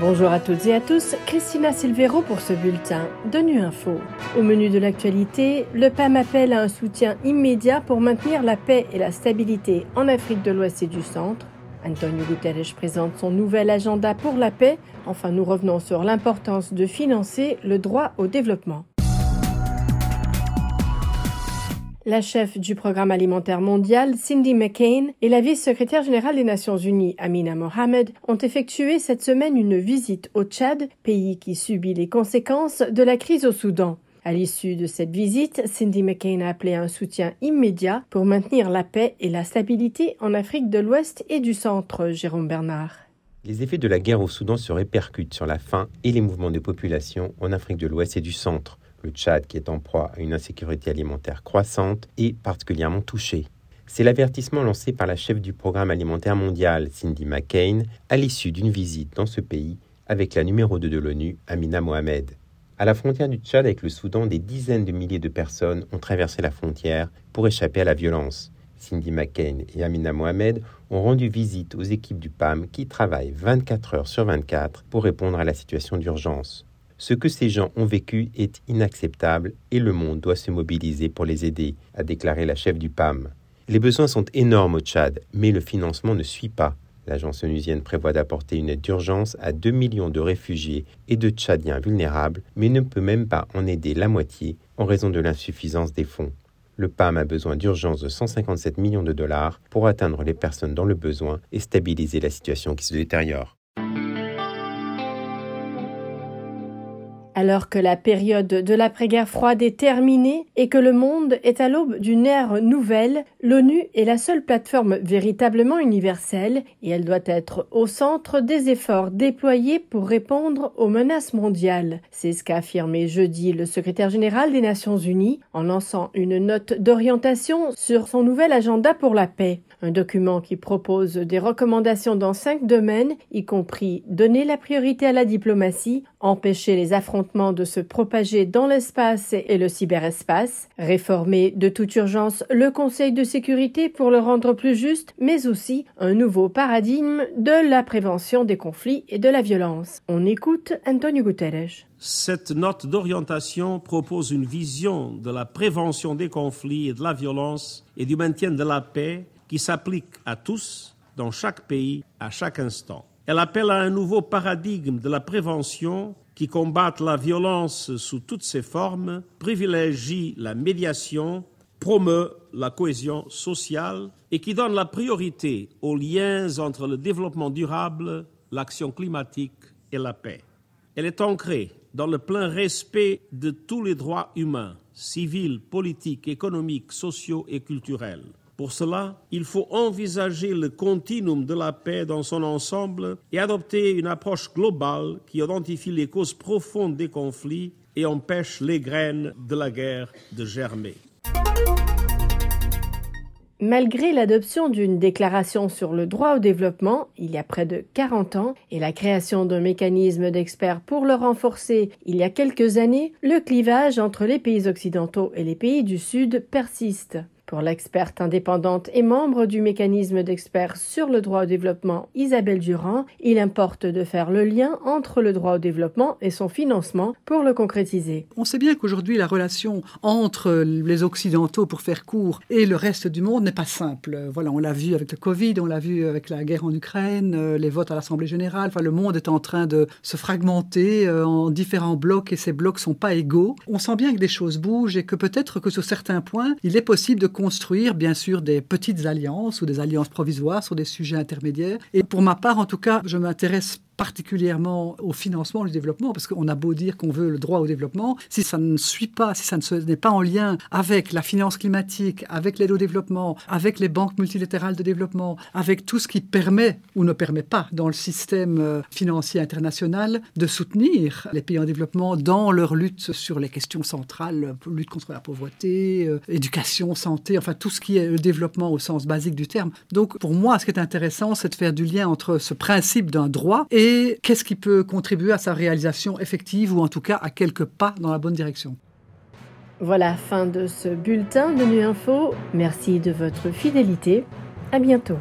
Bonjour à toutes et à tous, Christina Silvero pour ce bulletin de Nu Info. Au menu de l'actualité, le PAM appelle à un soutien immédiat pour maintenir la paix et la stabilité en Afrique de l'Ouest et du Centre. Antonio Guterres présente son nouvel agenda pour la paix. Enfin, nous revenons sur l'importance de financer le droit au développement. La chef du Programme alimentaire mondial, Cindy McCain, et la vice-secrétaire générale des Nations Unies, Amina Mohamed, ont effectué cette semaine une visite au Tchad, pays qui subit les conséquences de la crise au Soudan. À l'issue de cette visite, Cindy McCain a appelé à un soutien immédiat pour maintenir la paix et la stabilité en Afrique de l'Ouest et du Centre, Jérôme Bernard. Les effets de la guerre au Soudan se répercutent sur la faim et les mouvements de population en Afrique de l'Ouest et du Centre. Le Tchad, qui est en proie à une insécurité alimentaire croissante, est particulièrement touché. C'est l'avertissement lancé par la chef du programme alimentaire mondial, Cindy McCain, à l'issue d'une visite dans ce pays avec la numéro 2 de l'ONU, Amina Mohamed. À la frontière du Tchad avec le Soudan, des dizaines de milliers de personnes ont traversé la frontière pour échapper à la violence. Cindy McCain et Amina Mohamed ont rendu visite aux équipes du PAM qui travaillent 24 heures sur 24 pour répondre à la situation d'urgence. Ce que ces gens ont vécu est inacceptable et le monde doit se mobiliser pour les aider, a déclaré la chef du PAM. Les besoins sont énormes au Tchad, mais le financement ne suit pas. L'agence onusienne prévoit d'apporter une aide d'urgence à 2 millions de réfugiés et de Tchadiens vulnérables, mais ne peut même pas en aider la moitié en raison de l'insuffisance des fonds. Le PAM a besoin d'urgence de 157 millions de dollars pour atteindre les personnes dans le besoin et stabiliser la situation qui se détériore. Alors que la période de l'après-guerre froide est terminée et que le monde est à l'aube d'une ère nouvelle, l'ONU est la seule plateforme véritablement universelle et elle doit être au centre des efforts déployés pour répondre aux menaces mondiales. C'est ce qu'a affirmé jeudi le secrétaire général des Nations Unies en lançant une note d'orientation sur son nouvel agenda pour la paix. Un document qui propose des recommandations dans cinq domaines, y compris donner la priorité à la diplomatie, empêcher les affrontements de se propager dans l'espace et le cyberespace, réformer de toute urgence le Conseil de sécurité pour le rendre plus juste, mais aussi un nouveau paradigme de la prévention des conflits et de la violence. On écoute Antonio Guterres. Cette note d'orientation propose une vision de la prévention des conflits et de la violence et du maintien de la paix qui s'applique à tous, dans chaque pays, à chaque instant. Elle appelle à un nouveau paradigme de la prévention qui combatte la violence sous toutes ses formes, privilégie la médiation, promeut la cohésion sociale et qui donne la priorité aux liens entre le développement durable, l'action climatique et la paix. Elle est ancrée dans le plein respect de tous les droits humains, civils, politiques, économiques, sociaux et culturels. Pour cela, il faut envisager le continuum de la paix dans son ensemble et adopter une approche globale qui identifie les causes profondes des conflits et empêche les graines de la guerre de germer. Malgré l'adoption d'une déclaration sur le droit au développement il y a près de 40 ans et la création d'un mécanisme d'experts pour le renforcer il y a quelques années, le clivage entre les pays occidentaux et les pays du Sud persiste. Pour l'experte indépendante et membre du mécanisme d'experts sur le droit au développement Isabelle Durand, il importe de faire le lien entre le droit au développement et son financement pour le concrétiser. On sait bien qu'aujourd'hui la relation entre les occidentaux pour faire court et le reste du monde n'est pas simple. Voilà, on l'a vu avec le Covid, on l'a vu avec la guerre en Ukraine, les votes à l'Assemblée générale, enfin le monde est en train de se fragmenter euh, en différents blocs et ces blocs sont pas égaux. On sent bien que des choses bougent et que peut-être que sur certains points, il est possible de construire bien sûr des petites alliances ou des alliances provisoires sur des sujets intermédiaires. Et pour ma part, en tout cas, je m'intéresse particulièrement au financement du développement, parce qu'on a beau dire qu'on veut le droit au développement, si ça ne suit pas, si ça n'est pas en lien avec la finance climatique, avec l'aide au développement, avec les banques multilatérales de développement, avec tout ce qui permet ou ne permet pas dans le système euh, financier international de soutenir les pays en développement dans leur lutte sur les questions centrales, lutte contre la pauvreté, euh, éducation, santé, enfin tout ce qui est le développement au sens basique du terme. Donc pour moi, ce qui est intéressant, c'est de faire du lien entre ce principe d'un droit et qu'est-ce qui peut contribuer à sa réalisation effective ou en tout cas à quelques pas dans la bonne direction? Voilà, fin de ce bulletin de Nu Info. Merci de votre fidélité. À bientôt.